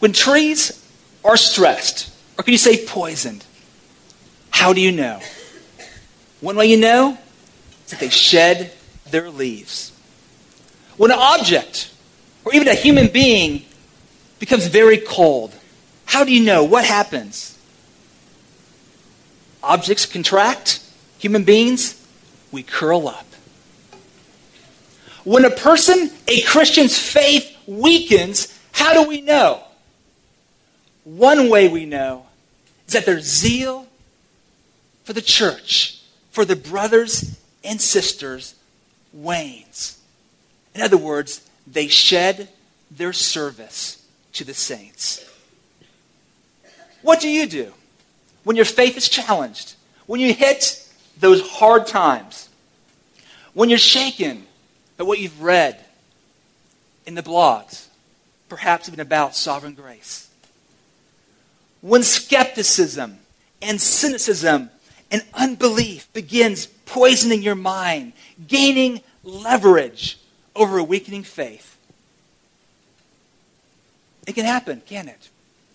When trees are stressed, or can you say poisoned, how do you know? One way you know is that they shed their leaves. When an object, or even a human being, becomes very cold, how do you know? What happens? Objects contract, human beings, we curl up. When a person, a Christian's faith weakens, how do we know? One way we know is that their zeal for the church, for the brothers and sisters, wanes. In other words, they shed their service to the saints. What do you do when your faith is challenged? When you hit those hard times? When you're shaken by what you've read in the blogs, perhaps even about sovereign grace? When skepticism and cynicism and unbelief begins poisoning your mind, gaining leverage over a weakening faith. It can happen, can it?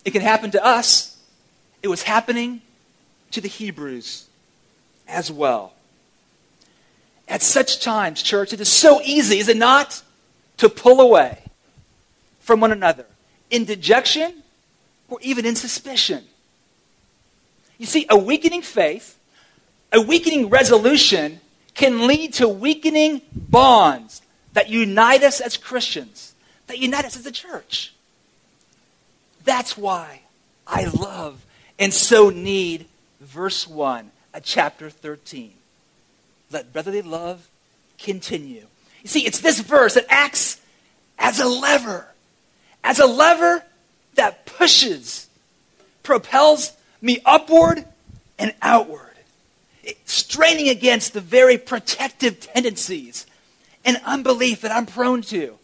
It can happen to us. It was happening to the Hebrews as well. At such times, church, it is so easy, is it not, to pull away from one another in dejection or even in suspicion. You see, a weakening faith, a weakening resolution can lead to weakening bonds that unite us as Christians, that unite us as a church. That's why I love and so need verse 1 of chapter 13. Let brotherly love continue. You see, it's this verse that acts as a lever, as a lever that pushes, propels me upward and outward, straining against the very protective tendencies and unbelief that I'm prone to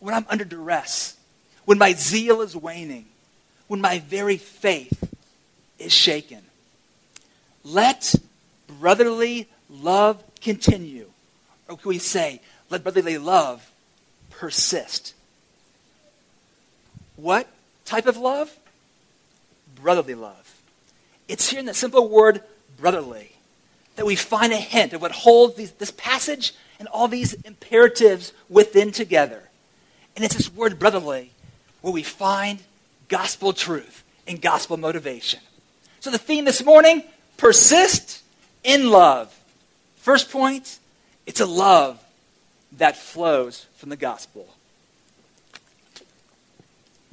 when I'm under duress, when my zeal is waning, when my very faith is shaken. Let brotherly love continue. Or can we say, let brotherly love persist? What type of love? Brotherly love. It's here in the simple word brotherly that we find a hint of what holds these, this passage and all these imperatives within together. And it's this word brotherly where we find gospel truth and gospel motivation. So the theme this morning persist in love. First point it's a love that flows from the gospel.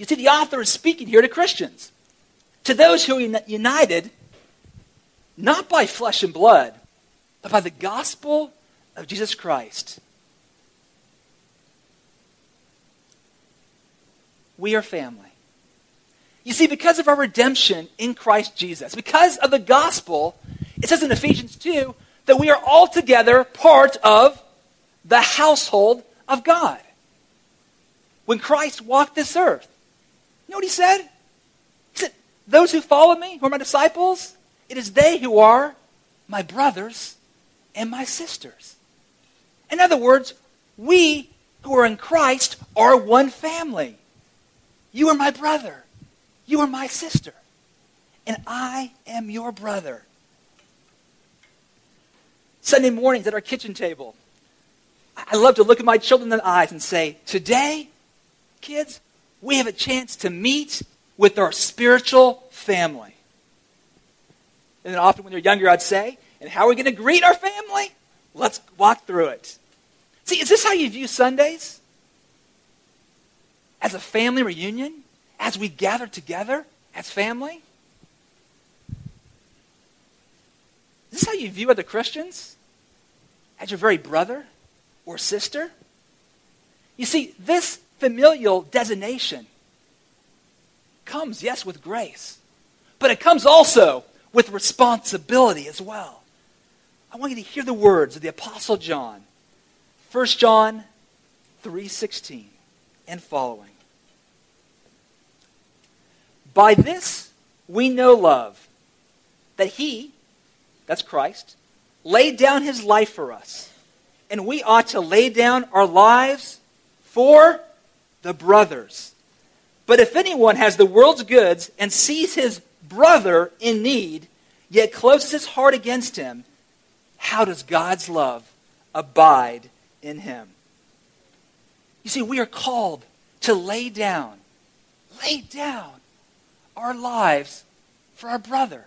You see, the author is speaking here to Christians, to those who are united not by flesh and blood, but by the gospel of Jesus Christ. We are family. You see, because of our redemption in Christ Jesus, because of the gospel, it says in Ephesians 2 that we are altogether part of the household of God. When Christ walked this earth, know what he said? He said, Those who follow me, who are my disciples, it is they who are my brothers and my sisters. In other words, we who are in Christ are one family. You are my brother. You are my sister. And I am your brother. Sunday mornings at our kitchen table, I love to look at my children in the eyes and say, Today, kids, we have a chance to meet with our spiritual family. And then often when they're younger, I'd say, And how are we going to greet our family? Let's walk through it. See, is this how you view Sundays? As a family reunion? As we gather together as family? Is this how you view other Christians? As your very brother or sister? You see, this familial designation comes, yes, with grace, but it comes also with responsibility as well. I want you to hear the words of the apostle John. 1 John 3:16 and following. By this we know love that he that's Christ laid down his life for us and we ought to lay down our lives for the brothers. But if anyone has the world's goods and sees his brother in need, yet closes his heart against him, how does God's love abide in him? You see, we are called to lay down, lay down our lives for our brother.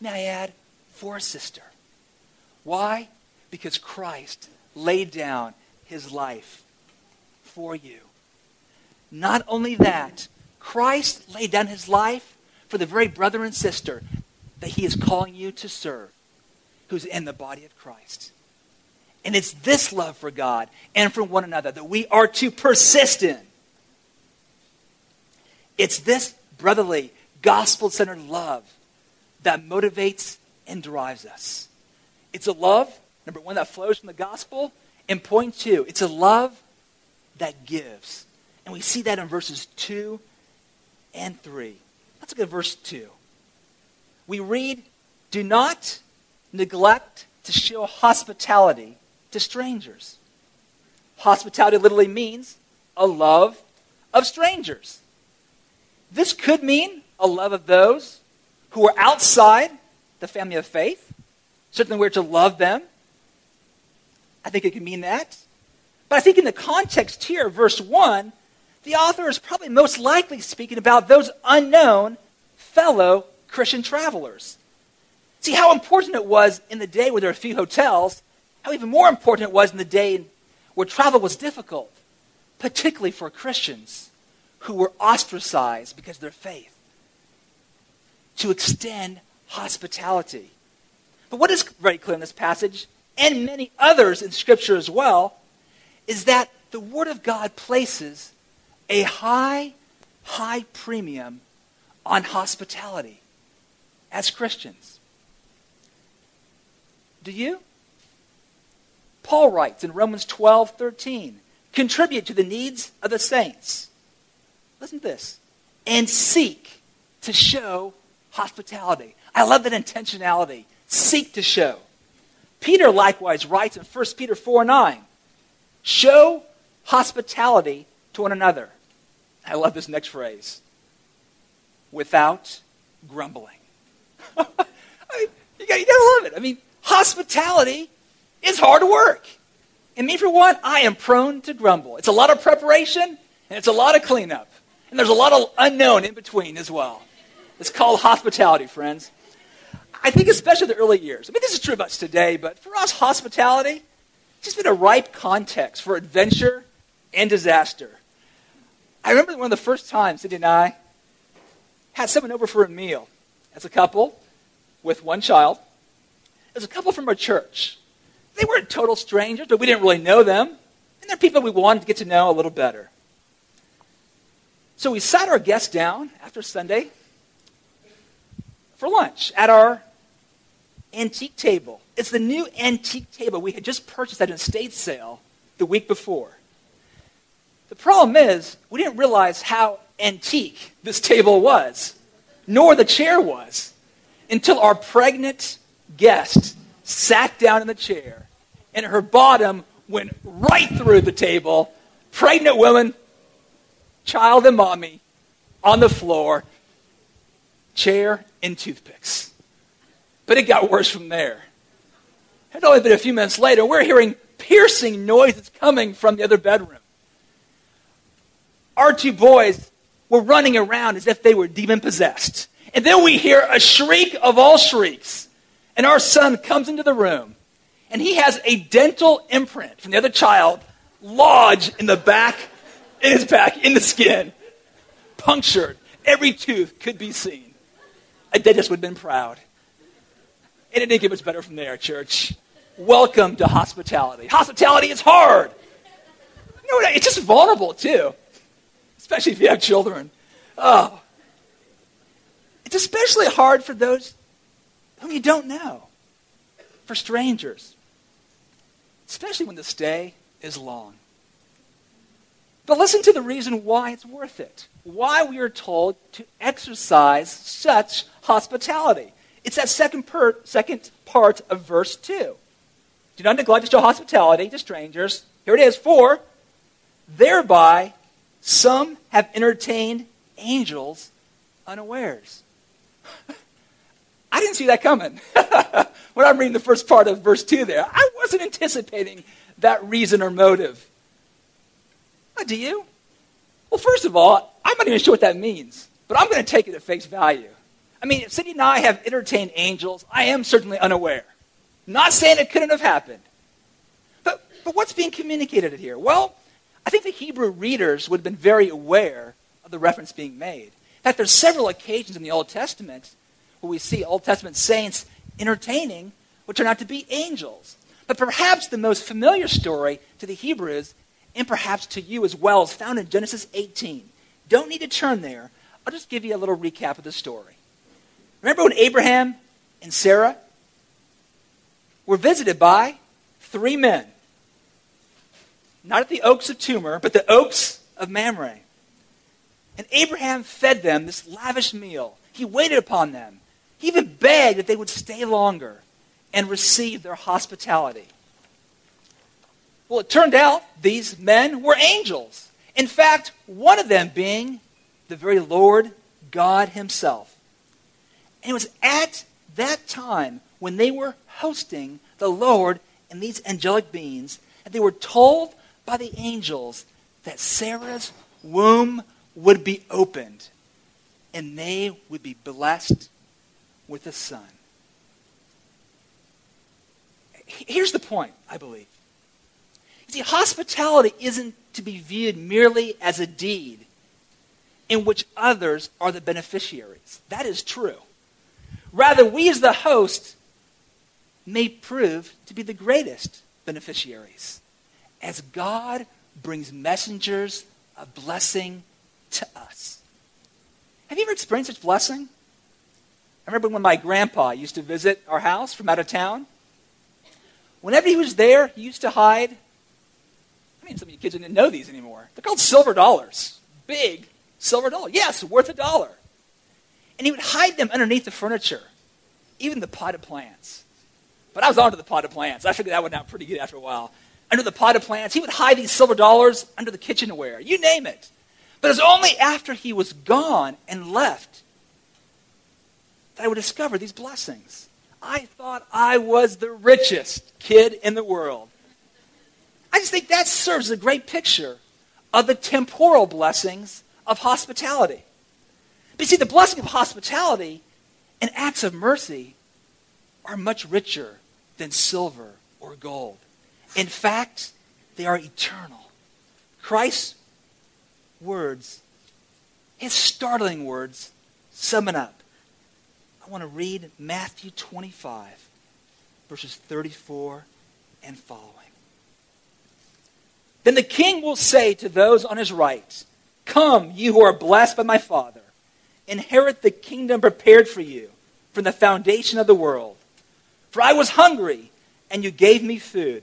May I add, for a sister. Why? Because Christ laid down his life for you. Not only that, Christ laid down his life for the very brother and sister that he is calling you to serve, who's in the body of Christ. And it's this love for God and for one another that we are to persist in. It's this brotherly, gospel centered love that motivates and drives us. It's a love, number one, that flows from the gospel. And point two, it's a love that gives. And we see that in verses 2 and 3. Let's look at verse 2. We read, Do not neglect to show hospitality to strangers. Hospitality literally means a love of strangers. This could mean a love of those who are outside the family of faith. Certainly, we're to love them. I think it could mean that. But I think in the context here, verse 1, the author is probably most likely speaking about those unknown fellow Christian travelers. See how important it was in the day where there were few hotels, how even more important it was in the day where travel was difficult, particularly for Christians who were ostracized because of their faith, to extend hospitality. But what is very clear in this passage, and many others in Scripture as well, is that the Word of God places a high, high premium on hospitality as Christians. Do you? Paul writes in Romans 12 13, contribute to the needs of the saints. Listen to this. And seek to show hospitality. I love that intentionality. Seek to show. Peter likewise writes in 1 Peter 4 9, show hospitality to one another. I love this next phrase without grumbling. I mean, you, got, you gotta love it. I mean, hospitality is hard work. And me, for one, I am prone to grumble. It's a lot of preparation and it's a lot of cleanup. And there's a lot of unknown in between as well. It's called hospitality, friends. I think especially the early years. I mean, this is true us today, but for us, hospitality, has just been a ripe context for adventure and disaster. I remember one of the first times Cindy and I had someone over for a meal as a couple with one child. It was a couple from our church. They weren't total strangers, but we didn't really know them. And they're people we wanted to get to know a little better. So we sat our guests down after Sunday for lunch at our antique table. It's the new antique table we had just purchased at an estate sale the week before. The problem is, we didn't realize how antique this table was, nor the chair was, until our pregnant guest sat down in the chair and her bottom went right through the table. Pregnant woman, child and mommy on the floor, chair and toothpicks. But it got worse from there. It had only been a few minutes later, we're hearing piercing noises coming from the other bedroom our two boys were running around as if they were demon possessed. And then we hear a shriek of all shrieks. And our son comes into the room, and he has a dental imprint from the other child lodged in the back, in his back, in the skin, punctured. Every tooth could be seen. A dentist would have been proud. And it didn't get much better from there, church. Welcome to hospitality. Hospitality is hard. Know, it's just vulnerable, too especially if you have children. Oh. It's especially hard for those whom you don't know, for strangers, especially when the stay is long. But listen to the reason why it's worth it. Why we are told to exercise such hospitality. It's that second, per, second part of verse 2. Do not neglect to show hospitality to strangers. Here it is. For thereby some have entertained angels unawares. I didn't see that coming. when I'm reading the first part of verse 2 there, I wasn't anticipating that reason or motive. Do you? Well, first of all, I'm not even sure what that means, but I'm going to take it at face value. I mean, if Cindy and I have entertained angels, I am certainly unaware. Not saying it couldn't have happened. But, but what's being communicated here? Well, I think the Hebrew readers would have been very aware of the reference being made. In fact, there's several occasions in the Old Testament where we see Old Testament saints entertaining what turn out to be angels. But perhaps the most familiar story to the Hebrews, and perhaps to you as well, is found in Genesis 18. Don't need to turn there. I'll just give you a little recap of the story. Remember when Abraham and Sarah were visited by three men? Not at the oaks of Tumor, but the oaks of Mamre. And Abraham fed them this lavish meal. He waited upon them. He even begged that they would stay longer and receive their hospitality. Well, it turned out these men were angels. In fact, one of them being the very Lord God Himself. And it was at that time when they were hosting the Lord and these angelic beings that they were told by the angels that Sarah's womb would be opened and they would be blessed with a son. Here's the point, I believe. You see, hospitality isn't to be viewed merely as a deed in which others are the beneficiaries. That is true. Rather, we as the host may prove to be the greatest beneficiaries as God brings messengers of blessing to us. Have you ever experienced such blessing? I remember when my grandpa used to visit our house from out of town. Whenever he was there, he used to hide. I mean, some of you kids didn't know these anymore. They're called silver dollars. Big silver dollar. Yes, worth a dollar. And he would hide them underneath the furniture, even the potted plants. But I was onto the potted plants. I figured that went out pretty good after a while. Under the pot of plants, he would hide these silver dollars under the kitchenware. You name it. But it was only after he was gone and left that I would discover these blessings. I thought I was the richest kid in the world. I just think that serves as a great picture of the temporal blessings of hospitality. But see, the blessing of hospitality and acts of mercy are much richer than silver or gold. In fact, they are eternal. Christ's words, his startling words, sum it up. I want to read Matthew 25, verses 34 and following. Then the king will say to those on his right, Come, you who are blessed by my Father Inherit the kingdom prepared for you from the foundation of the world. For I was hungry, and you gave me food.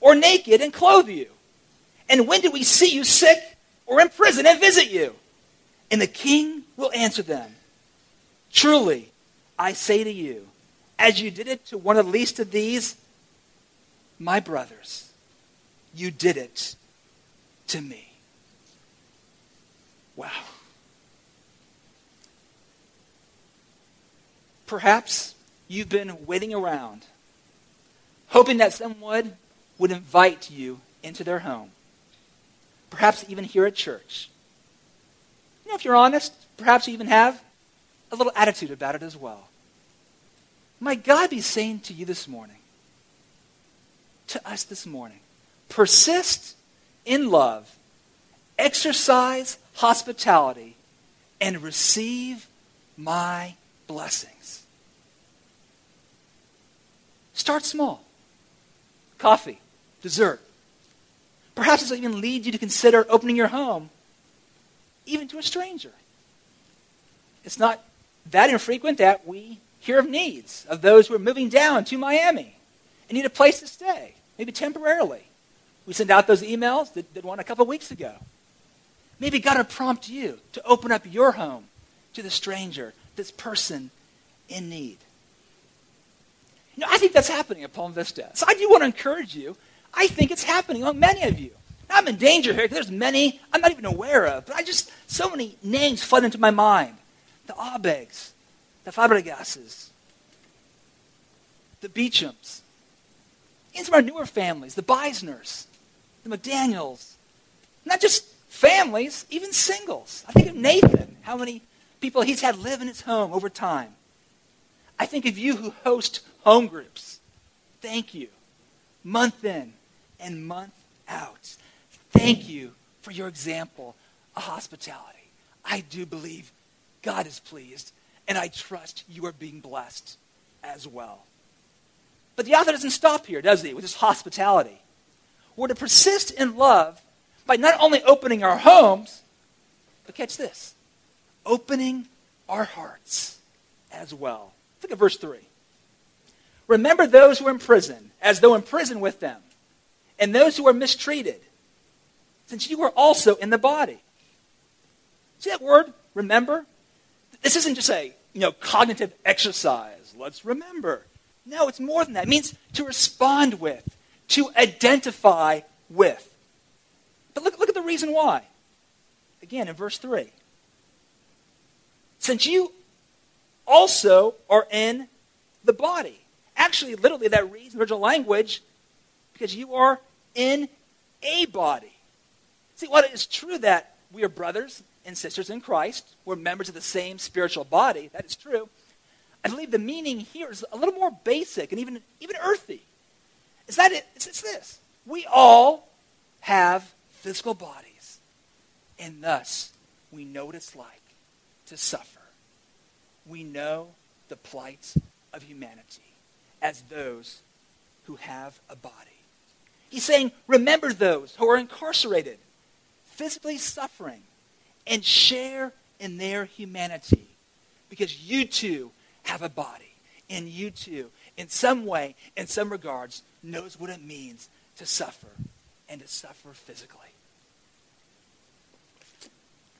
Or naked and clothe you? And when did we see you sick or in prison and visit you? And the king will answer them Truly, I say to you, as you did it to one of the least of these, my brothers, you did it to me. Wow. Perhaps you've been waiting around, hoping that someone would invite you into their home. Perhaps even here at church. You know, if you're honest, perhaps you even have a little attitude about it as well. Might God be saying to you this morning, to us this morning, persist in love, exercise hospitality, and receive my blessings. Start small. Coffee, dessert. Perhaps this will even lead you to consider opening your home even to a stranger. it's not that infrequent that we hear of needs of those who are moving down to Miami and need a place to stay, maybe temporarily. We send out those emails, did, did one a couple weeks ago. Maybe God will prompt you to open up your home to the stranger, this person in need. You know, I think that's happening at Palm Vista. So I do want to encourage you. I think it's happening among many of you. I'm in danger here there's many I'm not even aware of, but I just, so many names flood into my mind. The Abegs, the Fabregases, the Beechams, even some of our newer families, the Beisners, the McDaniels. Not just families, even singles. I think of Nathan, how many people he's had live in his home over time. I think of you who host home groups. Thank you. Month in and month out. Thank you for your example of hospitality. I do believe God is pleased, and I trust you are being blessed as well. But the author doesn't stop here, does he, with his hospitality? We're to persist in love by not only opening our homes, but catch this opening our hearts as well. Look at verse 3. Remember those who are in prison, as though in prison with them, and those who are mistreated, since you are also in the body. See that word, remember? This isn't just a you know, cognitive exercise. Let's remember. No, it's more than that. It means to respond with, to identify with. But look, look at the reason why. Again, in verse 3. Since you also are in the body. Actually, literally, that reads in original language because you are in a body. See, while it is true that we are brothers and sisters in Christ, we're members of the same spiritual body, that is true. I believe the meaning here is a little more basic and even, even earthy. Is that it? It's, it's this. We all have physical bodies, and thus we know what it's like to suffer. We know the plight of humanity as those who have a body. He's saying, remember those who are incarcerated, physically suffering, and share in their humanity because you too have a body. And you too, in some way, in some regards, knows what it means to suffer and to suffer physically.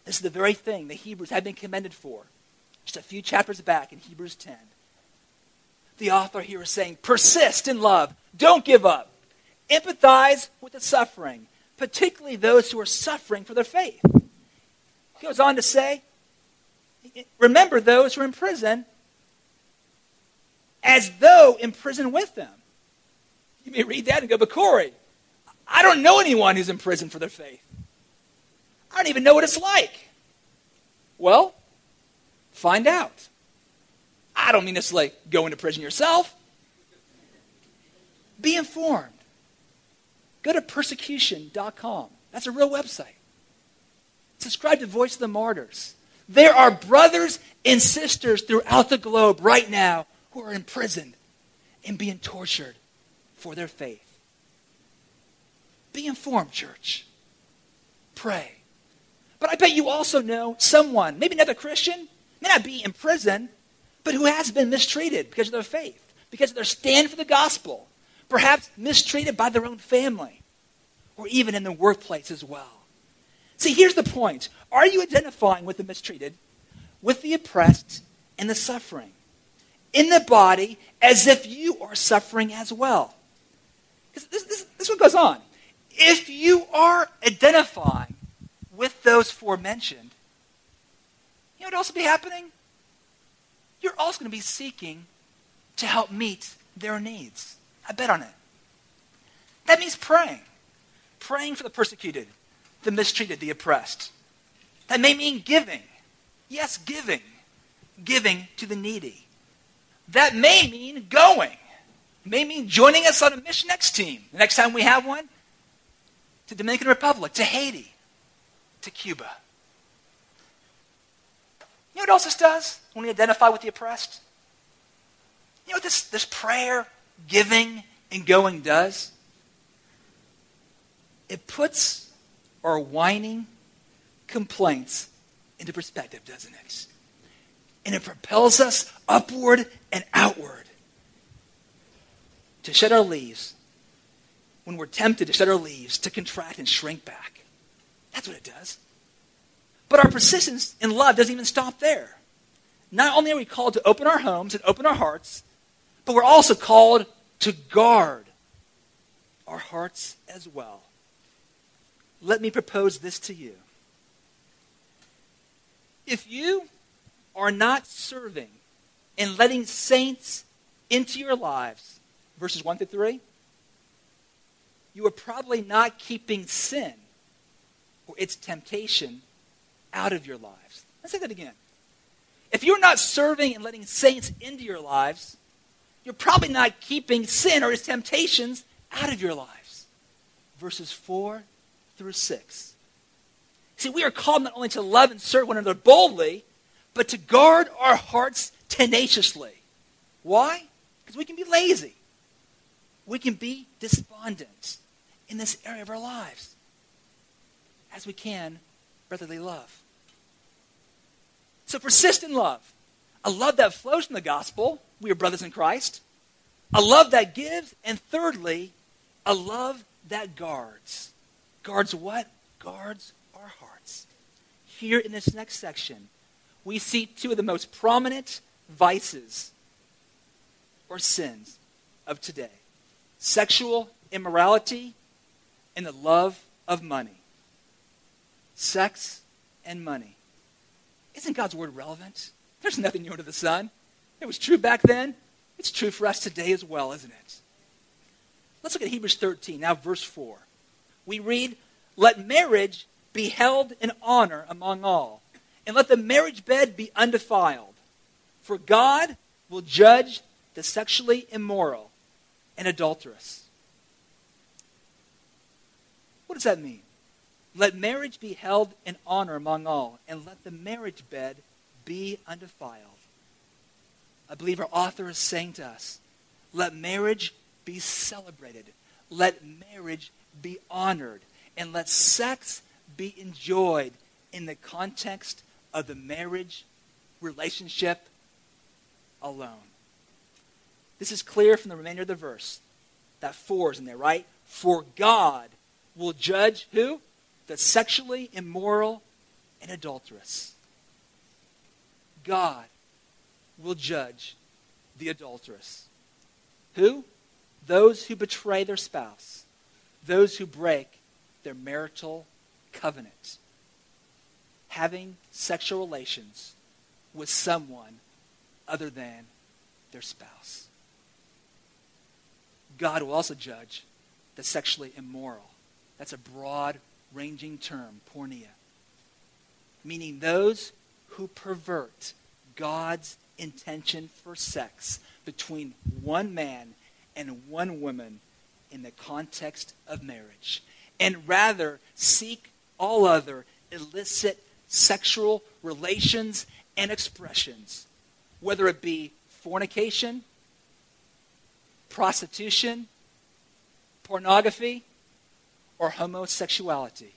This is the very thing the Hebrews had been commended for just a few chapters back in Hebrews 10 the author here is saying persist in love. Don't give up. Empathize with the suffering, particularly those who are suffering for their faith. He goes on to say, remember those who are in prison as though in prison with them. You may read that and go, but Corey, I don't know anyone who's in prison for their faith. I don't even know what it's like. Well, find out. I don't mean necessarily go into prison yourself. Be informed. Go to persecution.com. That's a real website. Subscribe to Voice of the Martyrs. There are brothers and sisters throughout the globe right now who are imprisoned and being tortured for their faith. Be informed, church. Pray. But I bet you also know someone, maybe another Christian, may not be in prison, but who has been mistreated because of their faith, because of their stand for the gospel, perhaps mistreated by their own family, or even in the workplace as well. See, here's the point Are you identifying with the mistreated, with the oppressed, and the suffering? In the body, as if you are suffering as well. This, this, this one goes on. If you are identifying with those forementioned, you know what else will be happening? you're also going to be seeking to help meet their needs. I bet on it. That means praying. Praying for the persecuted, the mistreated, the oppressed. That may mean giving. Yes, giving. Giving to the needy. That may mean going. It may mean joining us on a Mission X team the next time we have one to Dominican Republic, to Haiti, to Cuba. You know what else this does when we identify with the oppressed? You know this, this prayer, giving, and going does? It puts our whining complaints into perspective, doesn't it? and it propels us upward and outward. To shed our leaves, when we're tempted to shed our leaves, to contract and shrink back. That's what it does. But our persistence in love doesn't even stop there. Not only are we called to open our homes and open our hearts, but we're also called to guard our hearts as well. Let me propose this to you. If you are not serving and letting saints into your lives, verses 1 through 3, you are probably not keeping sin or its temptation out of your lives. Let's say that again. If you're not serving and letting saints into your lives, you're probably not keeping sin or its temptations out of your lives. Verses 4 through 6. See, we are called not only to love and serve one another boldly, but to guard our hearts tenaciously. Why? Because we can be lazy. We can be despondent in this area of our lives as we can brotherly love. So persist in love. A love that flows from the gospel. We are brothers in Christ. A love that gives. And thirdly, a love that guards. Guards what? Guards our hearts. Here in this next section, we see two of the most prominent vices or sins of today sexual immorality and the love of money. Sex and money. Isn't God's word relevant? There's nothing new under the sun. It was true back then. It's true for us today as well, isn't it? Let's look at Hebrews 13, now verse 4. We read, Let marriage be held in honor among all, and let the marriage bed be undefiled. For God will judge the sexually immoral and adulterous. What does that mean? Let marriage be held in honor among all, and let the marriage bed be undefiled. I believe our author is saying to us, let marriage be celebrated. Let marriage be honored. And let sex be enjoyed in the context of the marriage relationship alone. This is clear from the remainder of the verse. That four is in there, right? For God will judge who? the sexually immoral and adulterous. God will judge the adulteress. Who? Those who betray their spouse, those who break their marital covenant, having sexual relations with someone other than their spouse. God will also judge the sexually immoral. That's a broad ranging term, porneia, meaning those who pervert God's intention for sex between one man and one woman in the context of marriage, and rather seek all other illicit sexual relations and expressions, whether it be fornication, prostitution, pornography, or homosexuality.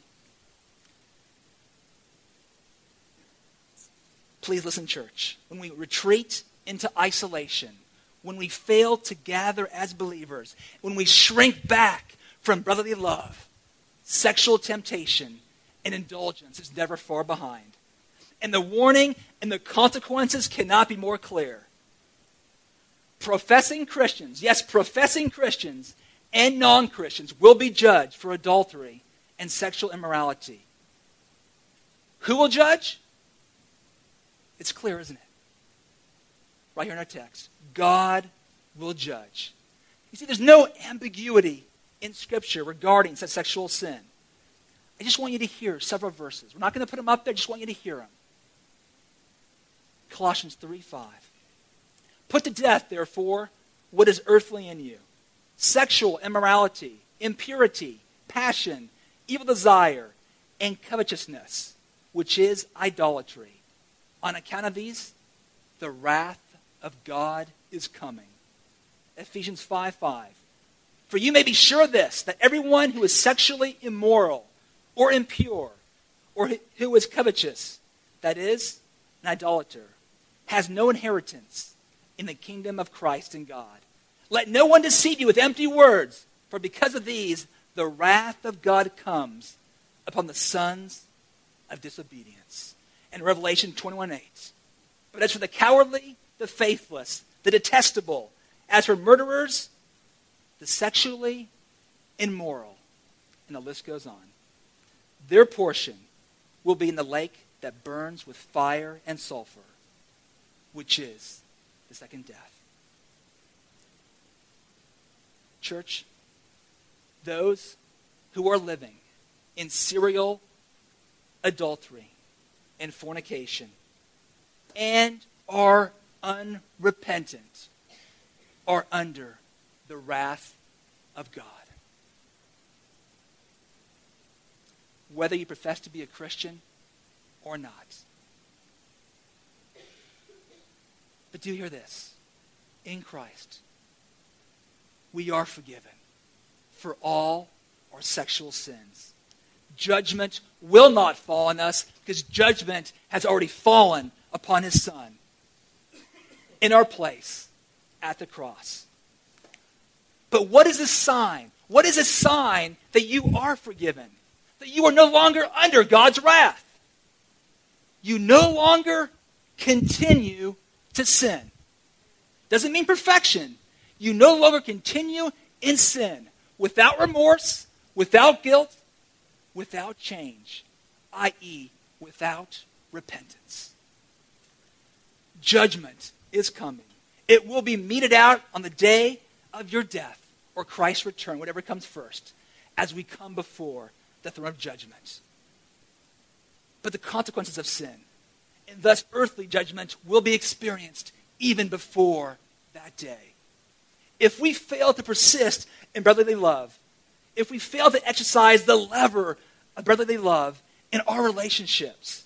Please listen, church. When we retreat into isolation, when we fail to gather as believers, when we shrink back from brotherly love, sexual temptation and indulgence is never far behind. And the warning and the consequences cannot be more clear. Professing Christians, yes, professing Christians, and non Christians will be judged for adultery and sexual immorality. Who will judge? It's clear, isn't it? Right here in our text. God will judge. You see, there's no ambiguity in Scripture regarding sexual sin. I just want you to hear several verses. We're not going to put them up there, I just want you to hear them. Colossians 3 5. Put to death, therefore, what is earthly in you sexual immorality, impurity, passion, evil desire, and covetousness, which is idolatry. On account of these, the wrath of God is coming. Ephesians 5 5. For you may be sure of this, that everyone who is sexually immoral or impure or who is covetous, that is, an idolater, has no inheritance in the kingdom of Christ and God. Let no one deceive you with empty words, for because of these, the wrath of God comes upon the sons of disobedience. And Revelation 21 8. But as for the cowardly, the faithless, the detestable, as for murderers, the sexually immoral, and the list goes on, their portion will be in the lake that burns with fire and sulfur, which is the second death. Church, those who are living in serial adultery and fornication and are unrepentant are under the wrath of God. Whether you profess to be a Christian or not. But do hear this in Christ, we are forgiven for all our sexual sins. Judgment will not fall on us because judgment has already fallen upon his Son in our place at the cross. But what is a sign? What is a sign that you are forgiven? That you are no longer under God's wrath? You no longer continue to sin. Doesn't mean perfection. You no longer continue in sin without remorse, without guilt, without change, i.e., without repentance. Judgment is coming. It will be meted out on the day of your death or Christ's return, whatever comes first, as we come before the throne of judgment. But the consequences of sin, and thus earthly judgment, will be experienced even before that day. If we fail to persist in brotherly love, if we fail to exercise the lever of brotherly love in our relationships,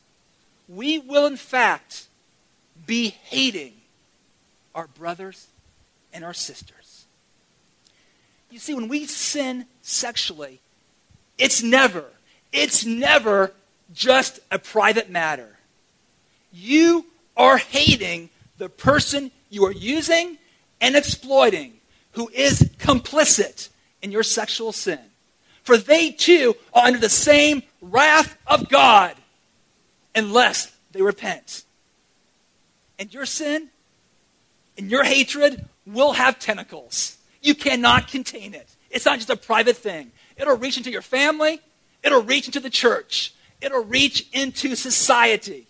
we will in fact be hating our brothers and our sisters. You see, when we sin sexually, it's never, it's never just a private matter. You are hating the person you are using and exploiting who is complicit in your sexual sin. For they too are under the same wrath of God unless they repent. And your sin and your hatred will have tentacles. You cannot contain it. It's not just a private thing. It'll reach into your family, it'll reach into the church, it'll reach into society.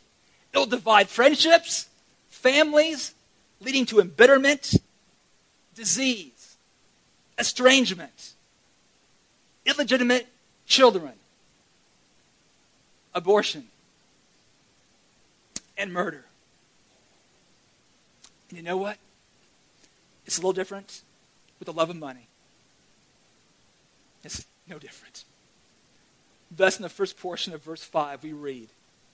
It'll divide friendships, families, leading to embitterment, disease, estrangement, illegitimate children, abortion, and murder. And you know what? It's a little different with the love of money. It's no different. Thus, in the first portion of verse 5, we read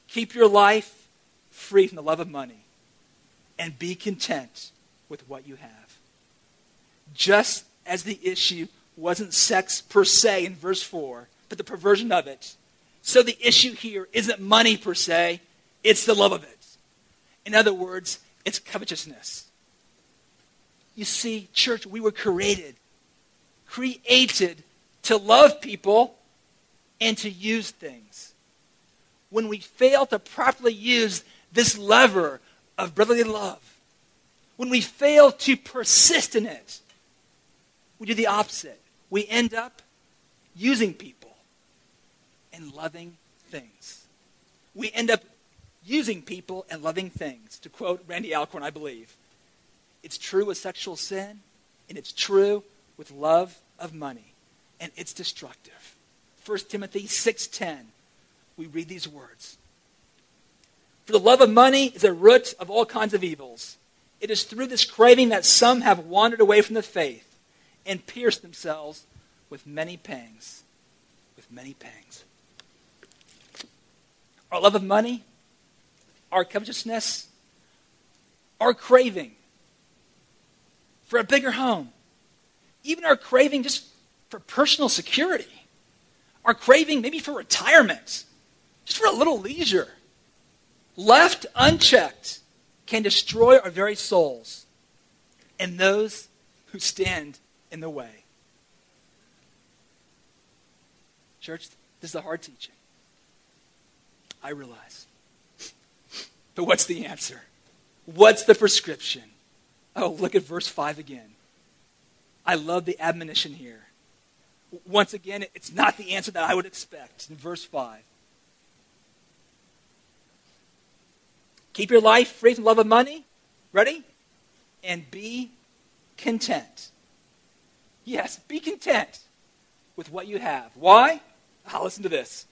Keep your life free from the love of money and be content with what you have. Just as the issue wasn't sex per se in verse 4, but the perversion of it, so the issue here isn't money per se, it's the love of it. In other words, it's covetousness. You see, church, we were created, created to love people and to use things. When we fail to properly use this lever of brotherly love, when we fail to persist in it, we do the opposite. We end up using people and loving things. We end up using people and loving things. To quote Randy Alcorn, I believe. It's true with sexual sin, and it's true with love of money, and it's destructive. 1 Timothy 6:10, we read these words. For the love of money is a root of all kinds of evils. It is through this craving that some have wandered away from the faith and pierced themselves with many pangs. With many pangs. Our love of money our covetousness, our craving for a bigger home, even our craving just for personal security, our craving maybe for retirement, just for a little leisure, left unchecked, can destroy our very souls and those who stand in the way. Church, this is a hard teaching. I realize. But what's the answer? What's the prescription? Oh, look at verse 5 again. I love the admonition here. Once again, it's not the answer that I would expect in verse 5. Keep your life free from love of money. Ready? And be content. Yes, be content with what you have. Why? I'll listen to this.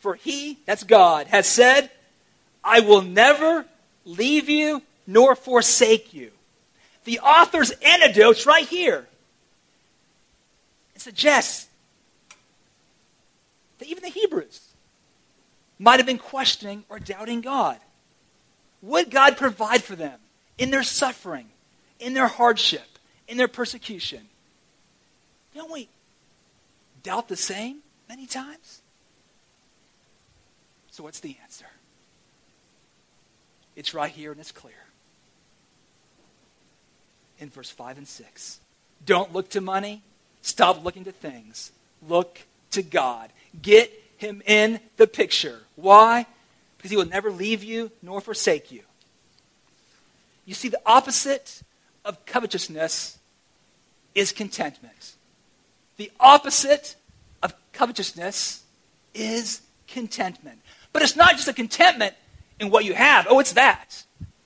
For he, that's God, has said, I will never leave you nor forsake you. The author's antidote's right here. It suggests that even the Hebrews might have been questioning or doubting God. Would God provide for them in their suffering, in their hardship, in their persecution? Don't we doubt the same many times? So, what's the answer? It's right here and it's clear. In verse 5 and 6. Don't look to money. Stop looking to things. Look to God. Get him in the picture. Why? Because he will never leave you nor forsake you. You see, the opposite of covetousness is contentment. The opposite of covetousness is contentment. But it's not just a contentment in what you have. Oh, it's that.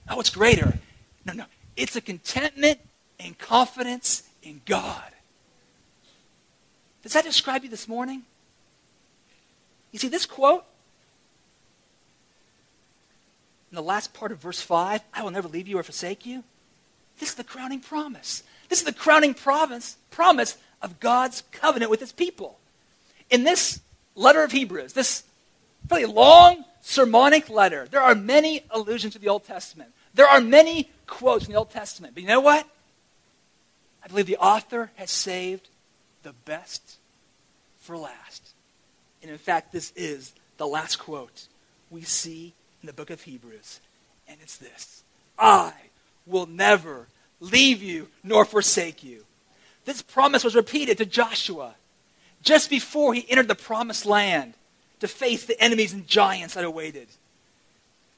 Oh, it's greater. No, no. It's a contentment and confidence in God. Does that describe you this morning? You see, this quote, in the last part of verse 5, I will never leave you or forsake you. This is the crowning promise. This is the crowning promise, promise of God's covenant with his people. In this letter of Hebrews, this fairly long sermonic letter, there are many allusions to the Old Testament. There are many quotes in the Old Testament. But you know what? I believe the author has saved the best for last. And in fact, this is the last quote we see in the book of Hebrews. And it's this I will never leave you nor forsake you. This promise was repeated to Joshua just before he entered the promised land to face the enemies and giants that awaited.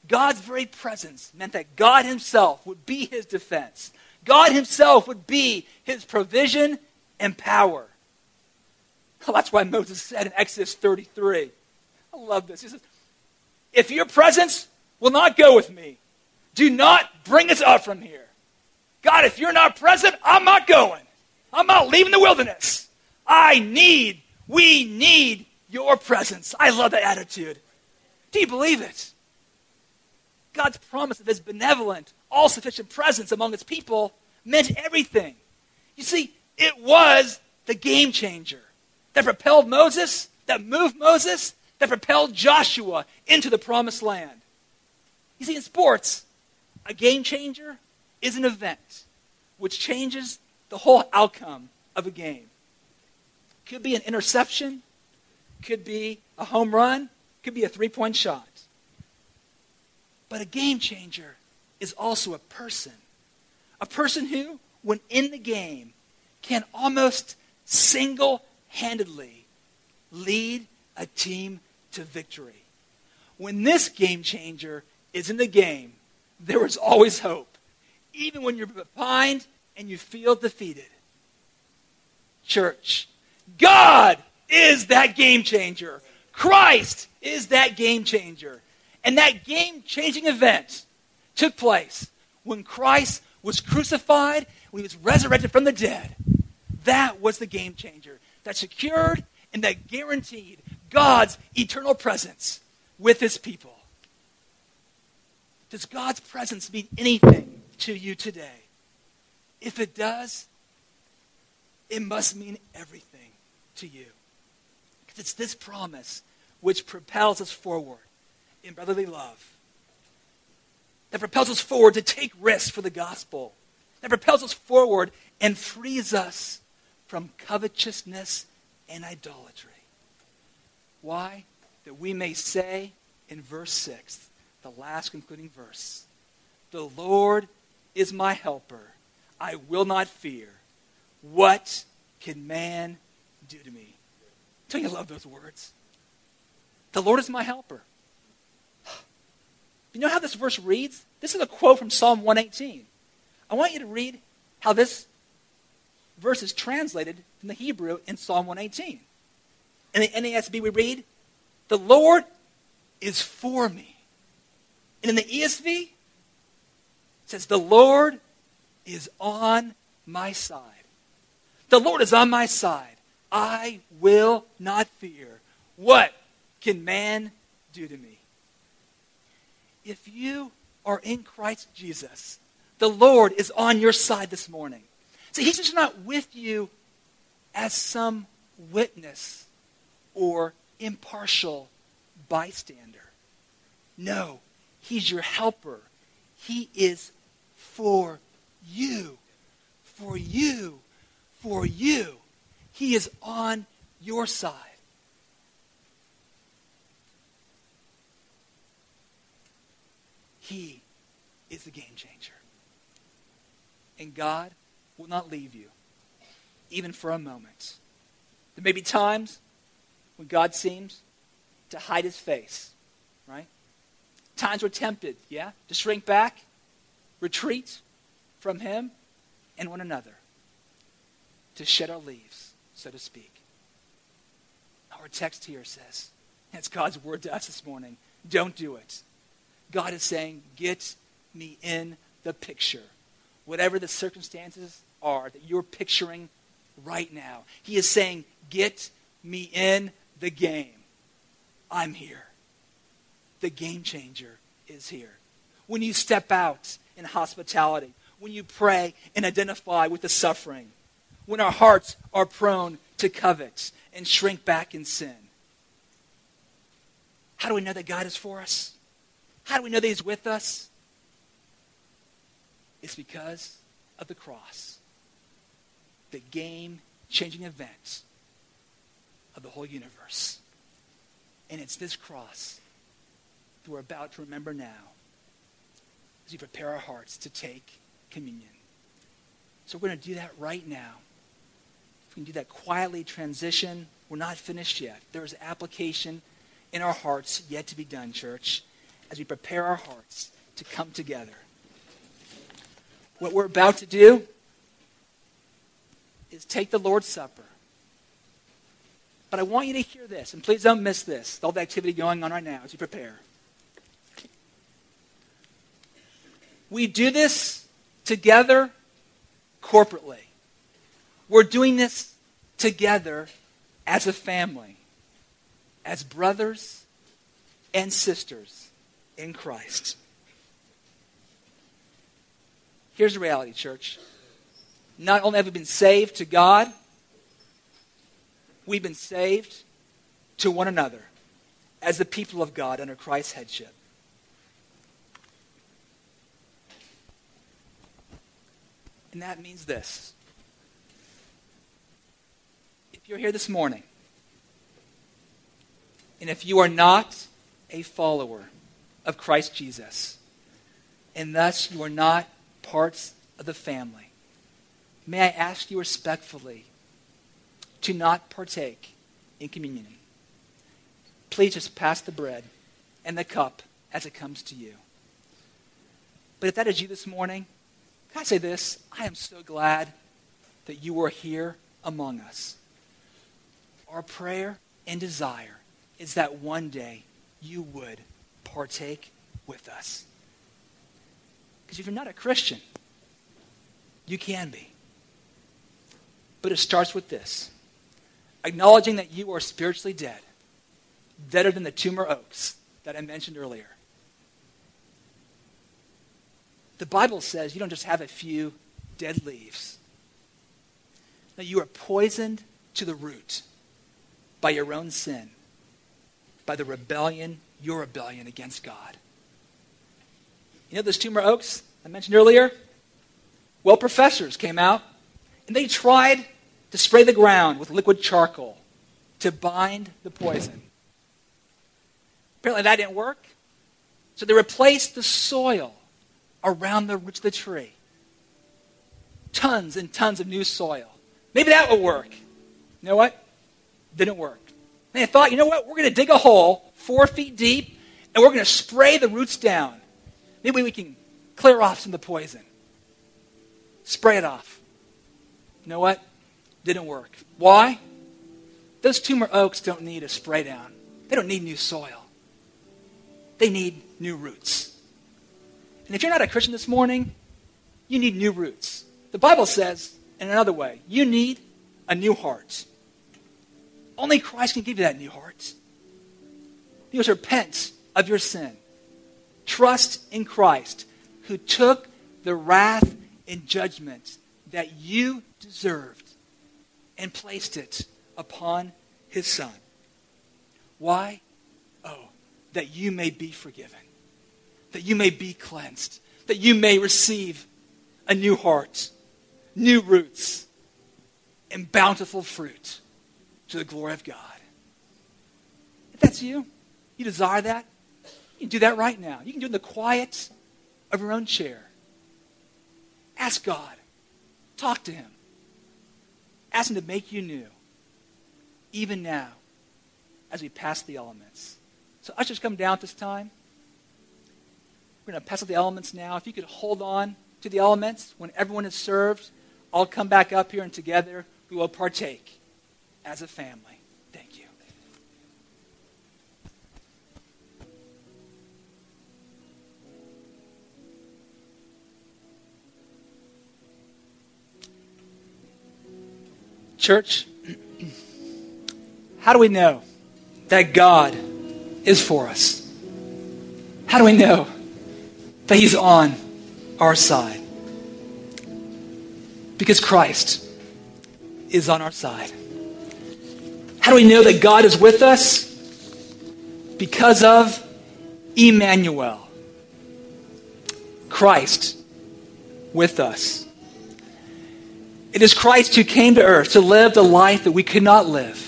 God's very presence meant that God Himself would be his defense. God Himself would be his provision and power. Well, that's why Moses said in Exodus 33, I love this. He says, If your presence will not go with me, do not bring us up from here. God, if you're not present, I'm not going. I'm not leaving the wilderness. I need, we need your presence. I love that attitude. Do you believe it? God's promise of his benevolent, all sufficient presence among his people meant everything. You see, it was the game changer that propelled Moses, that moved Moses, that propelled Joshua into the promised land. You see, in sports, a game changer is an event which changes the whole outcome of a game. Could be an interception, could be a home run, could be a three point shot. But a game changer is also a person. A person who, when in the game, can almost single handedly lead a team to victory. When this game changer is in the game, there is always hope, even when you're behind and you feel defeated. Church, God is that game changer. Christ is that game changer. And that game changing event took place when Christ was crucified, when he was resurrected from the dead. That was the game changer that secured and that guaranteed God's eternal presence with his people. Does God's presence mean anything to you today? If it does, it must mean everything to you. Because it's this promise which propels us forward in brotherly love, that propels us forward to take risks for the gospel, that propels us forward and frees us from covetousness and idolatry. Why? That we may say in verse 6, the last concluding verse, The Lord is my helper. I will not fear. What can man do to me? Don't you love those words? The Lord is my helper. You know how this verse reads? This is a quote from Psalm 118. I want you to read how this verse is translated from the Hebrew in Psalm 118. In the NASB, we read, The Lord is for me. And in the ESV, it says, The Lord is on my side. The Lord is on my side. I will not fear. What can man do to me? If you are in Christ Jesus, the Lord is on your side this morning. See, He's just not with you as some witness or impartial bystander. No, He's your helper. He is for you. For you. For you. He is on your side. He is the game changer. And God will not leave you, even for a moment. There may be times when God seems to hide his face, right? Times we're tempted, yeah, to shrink back, retreat from him and one another, to shed our leaves, so to speak. Our text here says, it's God's word to us this morning, don't do it. God is saying, get me in the picture. Whatever the circumstances are that you're picturing right now, He is saying, get me in the game. I'm here. The game changer is here. When you step out in hospitality, when you pray and identify with the suffering, when our hearts are prone to covet and shrink back in sin. How do we know that God is for us? How do we know that He's with us? It's because of the cross, the game changing event of the whole universe. And it's this cross that we're about to remember now as we prepare our hearts to take communion. So we're going to do that right now. If we can do that quietly, transition, we're not finished yet. There is application in our hearts yet to be done, church as we prepare our hearts to come together. What we're about to do is take the Lord's Supper. But I want you to hear this, and please don't miss this, all the activity going on right now as you prepare. We do this together corporately. We're doing this together as a family, as brothers and sisters in Christ. Here's the reality, church. Not only have we been saved to God, we've been saved to one another as the people of God under Christ's headship. And that means this. If you're here this morning, and if you are not a follower of Christ Jesus. And thus you are not parts of the family. May I ask you respectfully to not partake in communion? Please just pass the bread and the cup as it comes to you. But if that is you this morning, can I say this? I am so glad that you are here among us. Our prayer and desire is that one day you would partake with us. Because if you're not a Christian, you can be. But it starts with this acknowledging that you are spiritually dead, deader than the Toomer oaks that I mentioned earlier. The Bible says you don't just have a few dead leaves, that you are poisoned to the root by your own sin, by the rebellion your rebellion against God. You know those Toomer oaks I mentioned earlier? Well, professors came out and they tried to spray the ground with liquid charcoal to bind the poison. Apparently that didn't work. So they replaced the soil around the roots of the tree. Tons and tons of new soil. Maybe that will work. You know what? Didn't work. They thought, you know what? We're going to dig a hole four feet deep and we're going to spray the roots down. Maybe we can clear off some of the poison. Spray it off. You know what? Didn't work. Why? Those Toomer oaks don't need a spray down. They don't need new soil. They need new roots. And if you're not a Christian this morning, you need new roots. The Bible says, in another way, you need a new heart. Only Christ can give you that new heart. You must repent of your sin. Trust in Christ, who took the wrath and judgment that you deserved and placed it upon his Son. Why? Oh, that you may be forgiven, that you may be cleansed, that you may receive a new heart, new roots, and bountiful fruit to the glory of God. If that's you, you desire that, you can do that right now. You can do it in the quiet of your own chair. Ask God. Talk to Him. Ask Him to make you new, even now, as we pass the elements. So, ushers, come down at this time. We're going to pass out the elements now. If you could hold on to the elements when everyone is served, I'll come back up here and together we will partake as a family. Thank you. Church, how do we know that God is for us? How do we know that He's on our side? Because Christ is on our side. How do we know that God is with us? Because of Emmanuel, Christ with us. It is Christ who came to earth to live the life that we could not live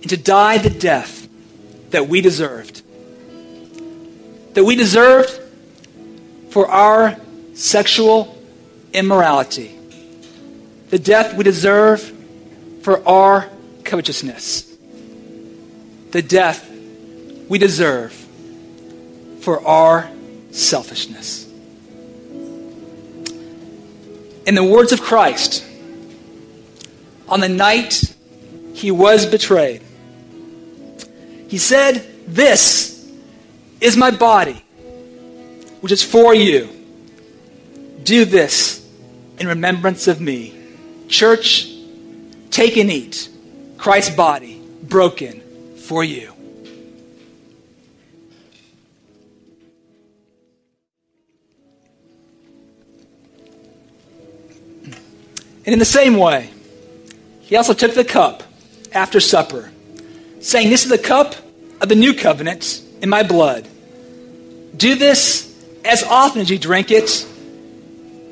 and to die the death that we deserved. That we deserved for our sexual immorality. The death we deserve for our covetousness. The death we deserve for our selfishness. In the words of Christ, on the night he was betrayed, he said, This is my body, which is for you. Do this in remembrance of me. Church, take and eat Christ's body broken for you. And in the same way, he also took the cup after supper, saying, This is the cup of the new covenant in my blood. Do this as often as you drink it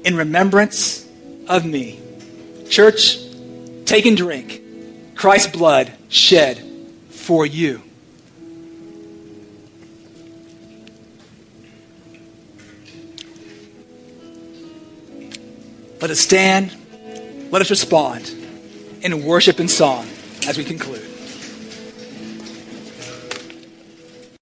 in remembrance of me. Church, take and drink Christ's blood shed for you. Let us stand let us respond in worship and song as we conclude.